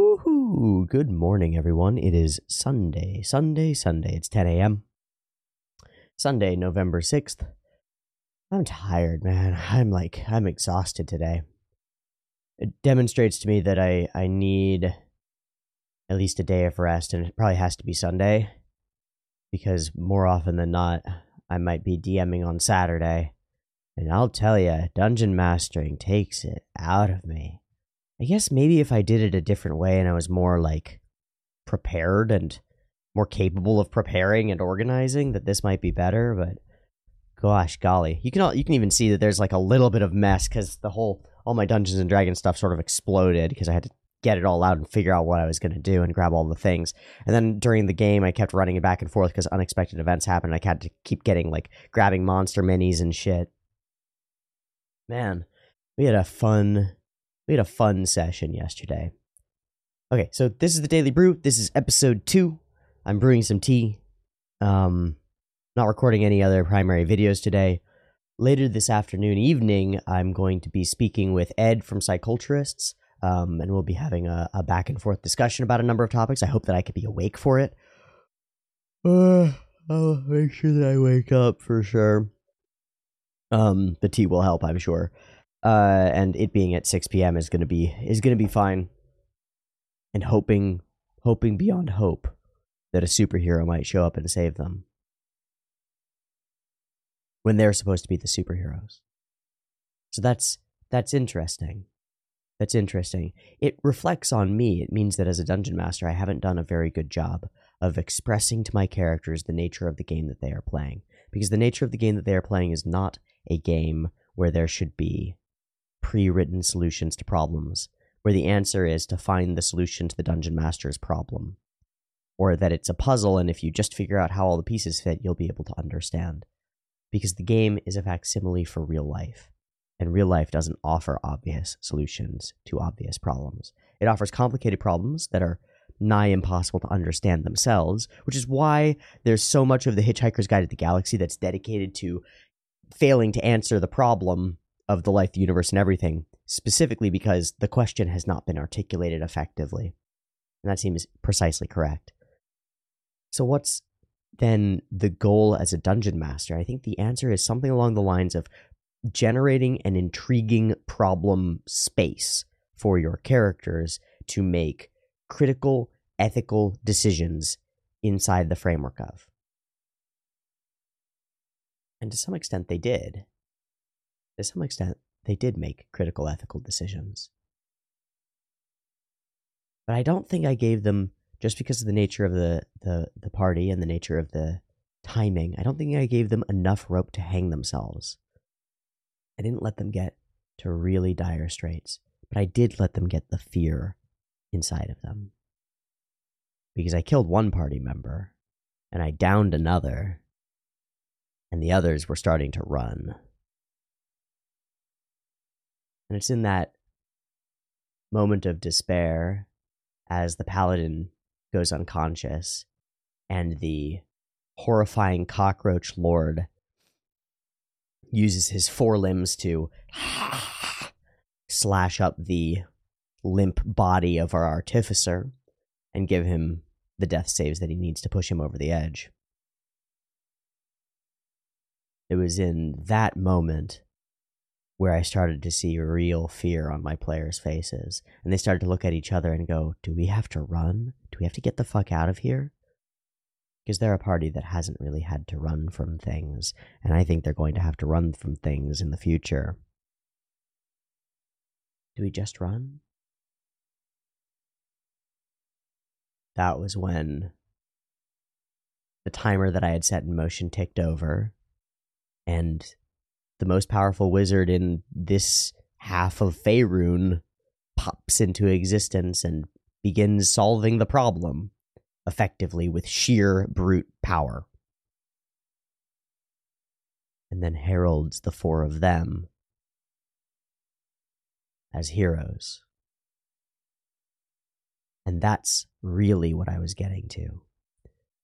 Woohoo! Good morning, everyone. It is Sunday, Sunday, Sunday. It's 10 a.m. Sunday, November 6th. I'm tired, man. I'm like, I'm exhausted today. It demonstrates to me that I, I need at least a day of rest, and it probably has to be Sunday because more often than not, I might be DMing on Saturday. And I'll tell you, dungeon mastering takes it out of me. I guess maybe if I did it a different way and I was more like prepared and more capable of preparing and organizing, that this might be better. But gosh, golly, you can all, you can even see that there's like a little bit of mess because the whole all my Dungeons and Dragons stuff sort of exploded because I had to get it all out and figure out what I was going to do and grab all the things. And then during the game, I kept running it back and forth because unexpected events happened. I had to keep getting like grabbing monster minis and shit. Man, we had a fun we had a fun session yesterday. Okay, so this is the Daily Brew. This is episode two. I'm brewing some tea. Um, not recording any other primary videos today. Later this afternoon, evening, I'm going to be speaking with Ed from Psyculturists, um, and we'll be having a, a, back and forth discussion about a number of topics. I hope that I could be awake for it. Uh, I'll make sure that I wake up for sure. Um, the tea will help, I'm sure uh, and it being at 6 p.m. is gonna be is gonna be fine. And hoping, hoping beyond hope, that a superhero might show up and save them when they're supposed to be the superheroes. So that's that's interesting. That's interesting. It reflects on me. It means that as a dungeon master, I haven't done a very good job of expressing to my characters the nature of the game that they are playing. Because the nature of the game that they are playing is not a game where there should be pre written solutions to problems, where the answer is to find the solution to the dungeon master's problem. Or that it's a puzzle, and if you just figure out how all the pieces fit, you'll be able to understand. Because the game is a facsimile for real life, and real life doesn't offer obvious solutions to obvious problems. It offers complicated problems that are nigh impossible to understand themselves, which is why there's so much of the Hitchhiker's Guide to the Galaxy that's dedicated to failing to answer the problem of the life, the universe, and everything, specifically because the question has not been articulated effectively. And that seems precisely correct. So, what's then the goal as a dungeon master? I think the answer is something along the lines of generating an intriguing problem space for your characters to make critical ethical decisions inside the framework of. And to some extent, they did to some extent, they did make critical ethical decisions. But I don't think I gave them, just because of the nature of the, the, the party and the nature of the timing, I don't think I gave them enough rope to hang themselves. I didn't let them get to really dire straits, but I did let them get the fear inside of them. Because I killed one party member, and I downed another, and the others were starting to run. And it's in that moment of despair as the paladin goes unconscious and the horrifying cockroach lord uses his forelimbs to slash up the limp body of our artificer and give him the death saves that he needs to push him over the edge. It was in that moment where I started to see real fear on my players' faces. And they started to look at each other and go, Do we have to run? Do we have to get the fuck out of here? Because they're a party that hasn't really had to run from things. And I think they're going to have to run from things in the future. Do we just run? That was when the timer that I had set in motion ticked over and the most powerful wizard in this half of Faerun pops into existence and begins solving the problem effectively with sheer brute power. And then heralds the four of them as heroes. And that's really what I was getting to.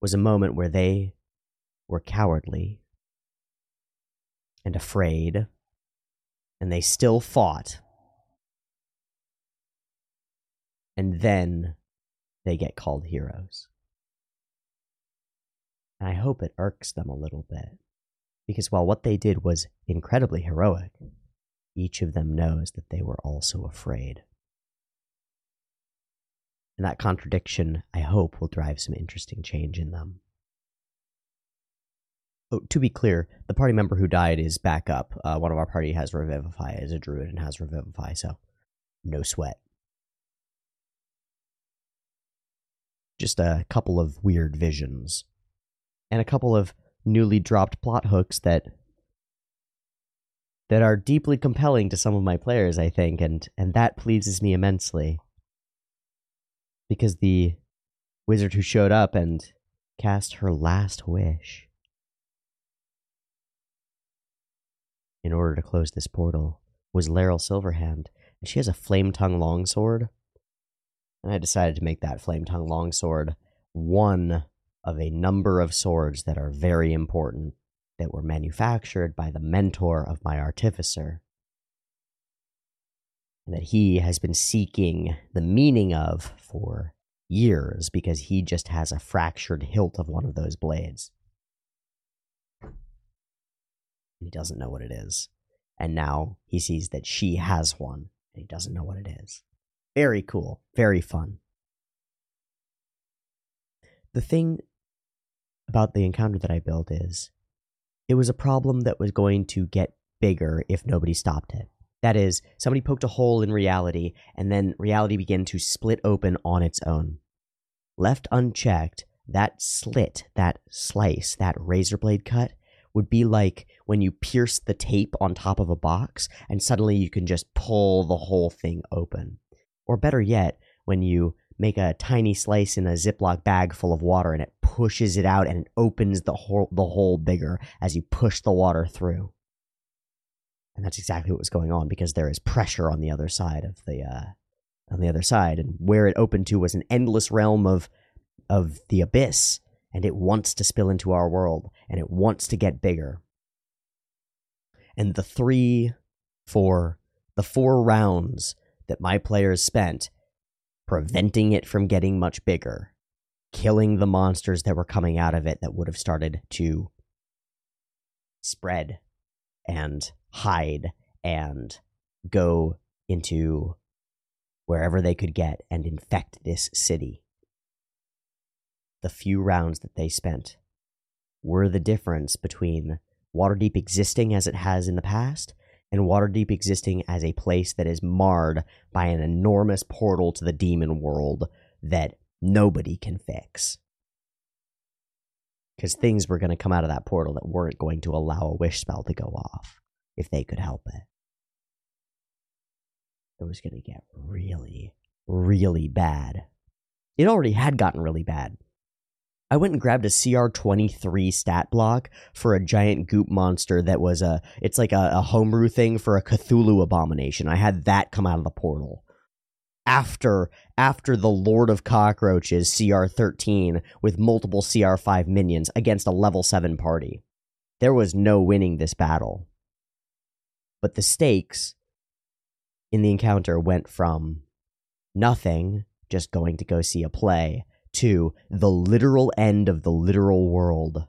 Was a moment where they were cowardly and afraid, and they still fought. and then they get called heroes. And I hope it irks them a little bit. Because while what they did was incredibly heroic, each of them knows that they were also afraid. And that contradiction, I hope, will drive some interesting change in them. Oh, to be clear, the party member who died is back up. Uh, one of our party has Revivify as a druid and has Revivify, so no sweat. Just a couple of weird visions. And a couple of newly dropped plot hooks that that are deeply compelling to some of my players, I think, and and that pleases me immensely. Because the wizard who showed up and cast her last wish in order to close this portal was Laeral Silverhand, and she has a flame tongue longsword. And I decided to make that flame tongue longsword one of a number of swords that are very important that were manufactured by the mentor of my artificer. And that he has been seeking the meaning of for years because he just has a fractured hilt of one of those blades he doesn't know what it is. And now he sees that she has one and he doesn't know what it is. Very cool, very fun. The thing about the encounter that I built is it was a problem that was going to get bigger if nobody stopped it. That is, somebody poked a hole in reality, and then reality began to split open on its own. Left unchecked, that slit, that slice, that razor blade cut would be like when you pierce the tape on top of a box and suddenly you can just pull the whole thing open. Or better yet, when you make a tiny slice in a Ziploc bag full of water and it pushes it out and it opens the hole, the hole bigger as you push the water through. And that's exactly what was going on because there is pressure on the other side of the uh, on the other side, and where it opened to was an endless realm of of the abyss and it wants to spill into our world and it wants to get bigger. And the three, four, the four rounds that my players spent preventing it from getting much bigger, killing the monsters that were coming out of it that would have started to spread and hide and go into wherever they could get and infect this city the few rounds that they spent were the difference between Waterdeep existing as it has in the past and Waterdeep existing as a place that is marred by an enormous portal to the demon world that nobody can fix. Because things were going to come out of that portal that weren't going to allow a wish spell to go off if they could help it. It was going to get really, really bad. It already had gotten really bad. I went and grabbed a CR23 stat block for a giant goop monster that was a it's like a, a homebrew thing for a Cthulhu abomination. I had that come out of the portal. After after the Lord of Cockroaches CR13 with multiple CR5 minions against a level 7 party. There was no winning this battle. But the stakes in the encounter went from nothing, just going to go see a play, to the literal end of the literal world.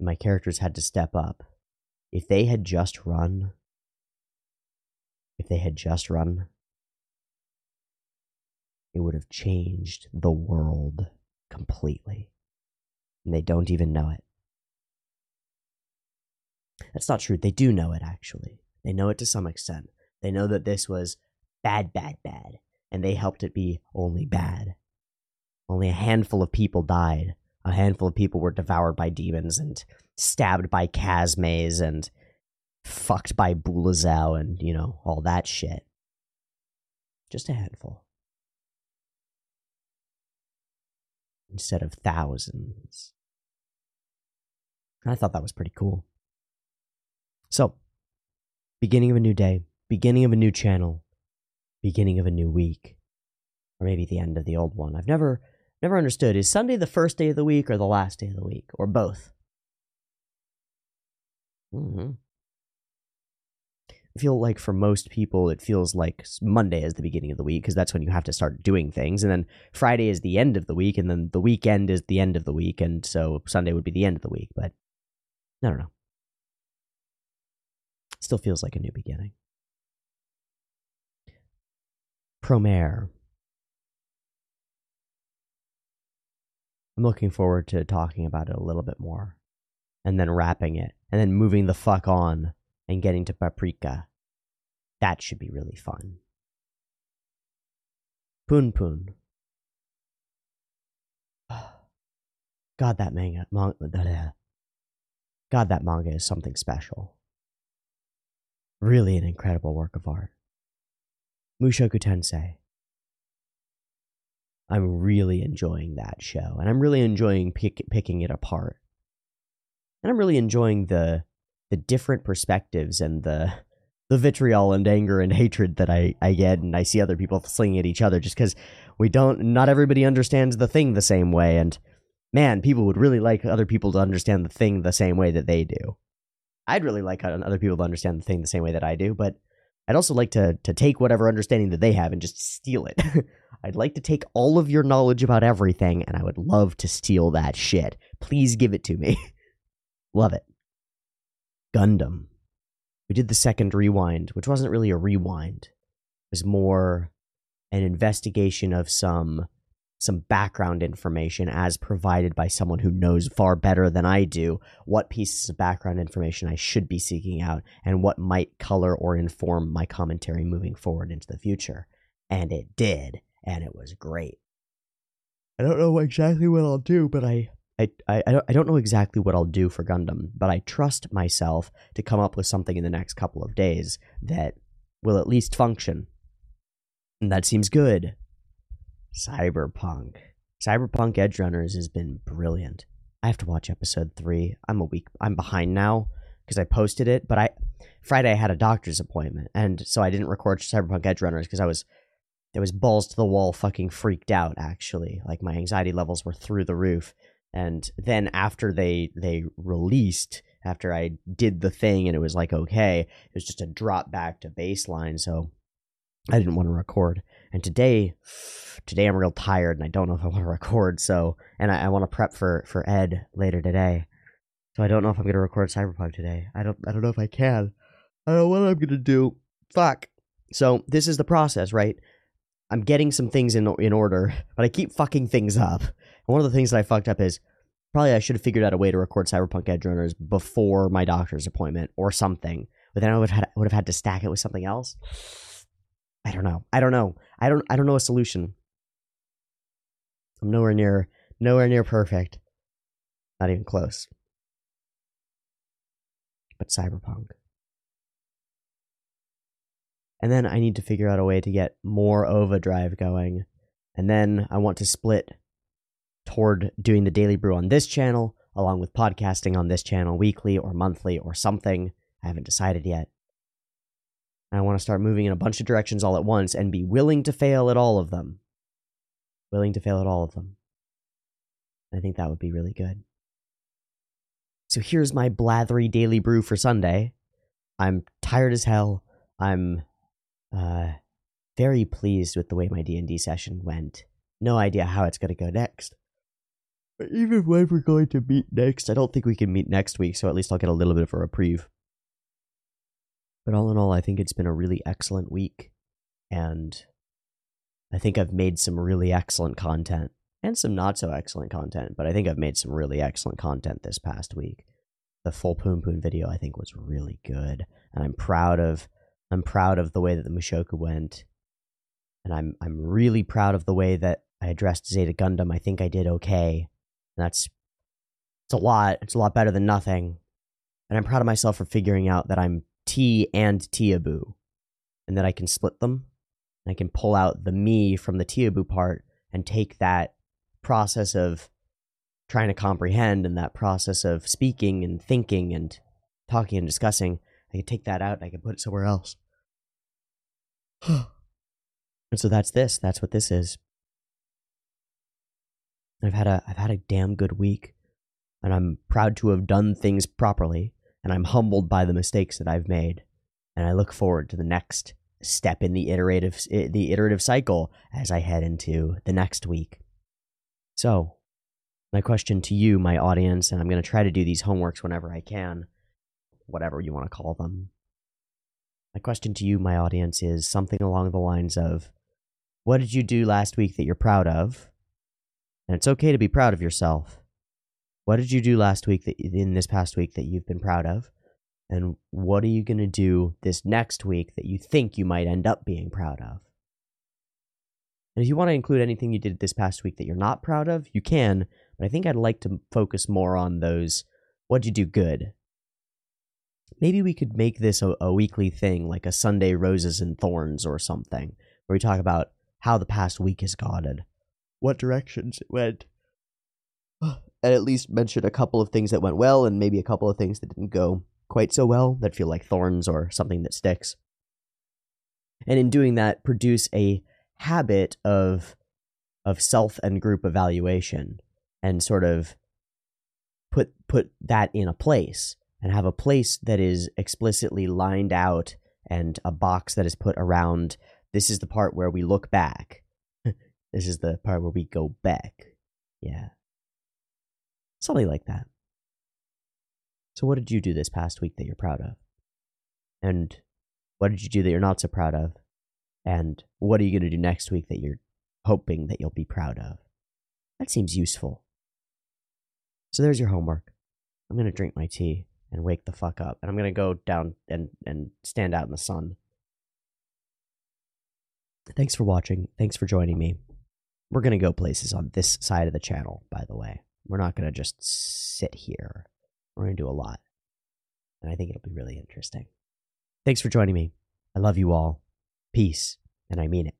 My characters had to step up. If they had just run, if they had just run, it would have changed the world completely. And they don't even know it. That's not true. They do know it, actually. They know it to some extent. They know that this was bad, bad, bad and they helped it be only bad. Only a handful of people died. A handful of people were devoured by demons and stabbed by Chasmes and fucked by Bulezau and, you know, all that shit. Just a handful. Instead of thousands. I thought that was pretty cool. So, beginning of a new day, beginning of a new channel, beginning of a new week, or maybe the end of the old one. I've never never understood is Sunday the first day of the week or the last day of the week or both. Mm-hmm. I feel like for most people, it feels like Monday is the beginning of the week because that's when you have to start doing things. And then Friday is the end of the week. And then the weekend is the end of the week. And so Sunday would be the end of the week. But I don't know. Still feels like a new beginning. Promare. I'm looking forward to talking about it a little bit more and then wrapping it and then moving the fuck on and getting to Paprika. That should be really fun. Punpun. God, that manga. God, that manga is something special. Really an incredible work of art. Mushoku Tensei. I'm really enjoying that show, and I'm really enjoying pick, picking it apart. And I'm really enjoying the the different perspectives and the the vitriol and anger and hatred that I, I get and I see other people slinging at each other just because we don't not everybody understands the thing the same way and man people would really like other people to understand the thing the same way that they do I'd really like other people to understand the thing the same way that I do but I'd also like to to take whatever understanding that they have and just steal it I'd like to take all of your knowledge about everything and I would love to steal that shit please give it to me love it Gundam. We did the second rewind, which wasn't really a rewind. It was more an investigation of some some background information as provided by someone who knows far better than I do what pieces of background information I should be seeking out and what might color or inform my commentary moving forward into the future. And it did, and it was great. I don't know exactly what I'll do, but I I, I, I don't know exactly what I'll do for Gundam, but I trust myself to come up with something in the next couple of days that will at least function. And that seems good. Cyberpunk. Cyberpunk Edgerunners has been brilliant. I have to watch episode three. I'm a week. I'm behind now because I posted it, but I Friday I had a doctor's appointment, and so I didn't record Cyberpunk Edgerunners because I was there was balls to the wall, fucking freaked out. Actually, like my anxiety levels were through the roof, and then after they they released after i did the thing and it was like okay it was just a drop back to baseline so i didn't want to record and today today i'm real tired and i don't know if i want to record so and i, I want to prep for for ed later today. So i don't know if i'm going to record cyberpunk today. I don't i don't know if i can. I don't know what i'm going to do. Fuck. So this is the process right? I'm getting some things in in order but i keep fucking things up. And one of the things that I fucked up is probably I should have figured out a way to record Cyberpunk Edgerunners before my doctor's appointment or something. But then I would have had, would have had to stack it with something else. I don't know. I don't know. I don't. I don't know a solution. I'm nowhere near nowhere near perfect. Not even close. But Cyberpunk. And then I need to figure out a way to get more Overdrive going. And then I want to split toward doing the Daily Brew on this channel, along with podcasting on this channel weekly or monthly or something. I haven't decided yet. I want to start moving in a bunch of directions all at once and be willing to fail at all of them. Willing to fail at all of them. I think that would be really good. So here's my blathery daily brew for Sunday. I'm tired as hell. I'm uh, very pleased with the way my D&D session went. No idea how it's going to go next But even when we're going to meet next, I don't think we can meet next week, so at least I'll get a little bit of a reprieve. But all in all, I think it's been a really excellent week. And I think I've made some really excellent content and some not so excellent content, but I think I've made some really excellent content this past week. The full Punpun video I think was really good. And I'm proud of I'm proud of the way that the Mushoku went. And I'm I'm really proud of the way that I addressed Zeta Gundam. I think I did okay. And that's it's a lot. It's a lot better than nothing. And I'm proud of myself for figuring out that I'm T and Teeaboo. And that I can split them. I can pull out the me from the Teeaboo part and take that process of trying to comprehend and that process of speaking and thinking and talking and discussing. I can take that out and I can put it somewhere else. and so that's this. That's what this is. I've had a I've had a damn good week, and I'm proud to have done things properly, and I'm humbled by the mistakes that I've made. and I look forward to the next step in the iterative eh, the iterative cycle as I head into the next week. So, my question to you, my audience, and I'm going to try to do these homeworks whenever I can, whatever you want to call them. My question to you, my audience, is something along the lines of What did you do last week that you're proud of? And it's okay to be proud of yourself. What did you do last week that in this past week that you've been proud of? And what are you going to do this next week that you think you might end up being proud of? And if you want to include anything you did this past week that you're not proud of, you can, but I think I'd like to focus more on those what'd you do good? Maybe we could make this a, a weekly thing, like a Sunday Roses and Thorns or something, where we talk about how the past week has gone and what directions it went. And at least mention a couple of things that went well and maybe a couple of things that didn't go quite so well that feel like thorns or something that sticks. And in doing that, produce a habit of of self and group evaluation and sort of put put that in a place and have a place that is explicitly lined out and a box that is put around this is the part where we look back. This is the part where we go back. Yeah something like that so what did you do this past week that you're proud of and what did you do that you're not so proud of and what are you going to do next week that you're hoping that you'll be proud of that seems useful so there's your homework. I'm going to drink my tea and wake the fuck up. And I'm going to go down and, and stand out in the sun. Thanks for watching. Thanks for joining me. We're going to go places on this side of the channel, by the way. We're not going to just sit here. We're going to do a lot. And I think it'll be really interesting. Thanks for joining me. I love you all. Peace. And I mean it.